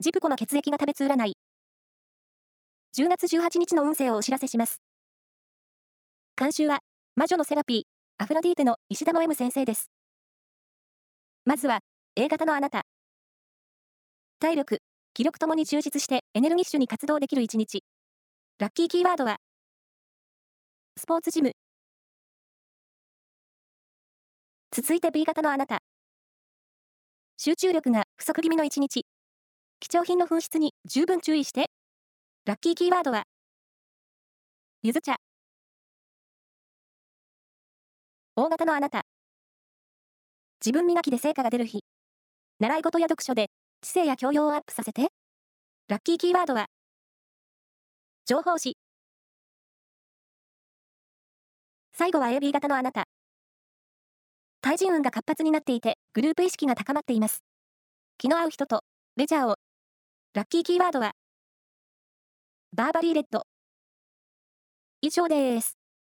ジプコの血液が食べつ占い。10月18日の運勢をお知らせします。監修は、魔女のセラピー、アフロディーテの石田の M 先生です。まずは、A 型のあなた。体力、気力ともに充実してエネルギッシュに活動できる一日。ラッキーキーワードは、スポーツジム。続いて B 型のあなた。集中力が不足気味の一日。貴重品の紛失に十分注意して。ラッキーキーワードは、ゆず茶。大型のあなた。自分磨きで成果が出る日。習い事や読書で知性や教養をアップさせて。ラッキーキーワードは、情報誌。最後は AB 型のあなた。対人運が活発になっていて、グループ意識が高まっています。気の合う人と、レジャーを。ラッキーキーワードは、バーバリーレッド。以上です。